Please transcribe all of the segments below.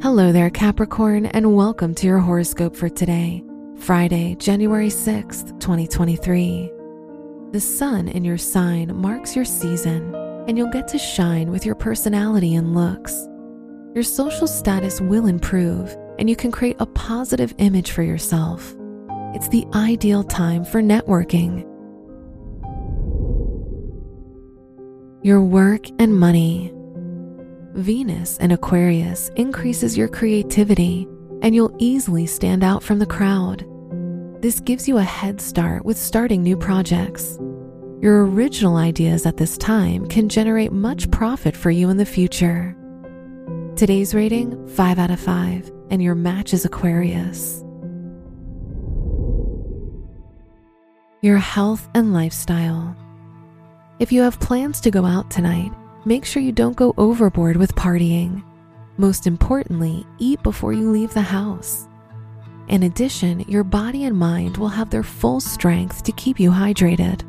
Hello there, Capricorn, and welcome to your horoscope for today, Friday, January 6th, 2023. The sun in your sign marks your season, and you'll get to shine with your personality and looks. Your social status will improve, and you can create a positive image for yourself. It's the ideal time for networking. Your work and money. Venus in Aquarius increases your creativity, and you'll easily stand out from the crowd. This gives you a head start with starting new projects. Your original ideas at this time can generate much profit for you in the future. Today's rating 5 out of 5, and your match is Aquarius. Your health and lifestyle. If you have plans to go out tonight, make sure you don't go overboard with partying. Most importantly, eat before you leave the house. In addition, your body and mind will have their full strength to keep you hydrated.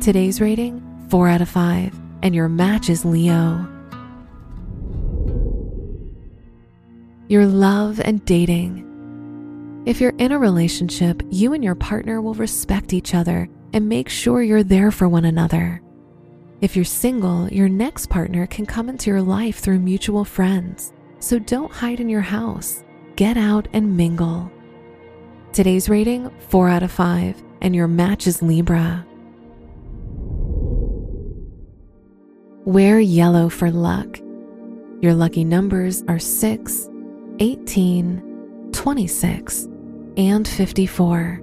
Today's rating 4 out of 5, and your match is Leo. Your love and dating. If you're in a relationship, you and your partner will respect each other and make sure you're there for one another. If you're single, your next partner can come into your life through mutual friends. So don't hide in your house. Get out and mingle. Today's rating 4 out of 5, and your match is Libra. Wear yellow for luck. Your lucky numbers are 6, 18, 26, and 54.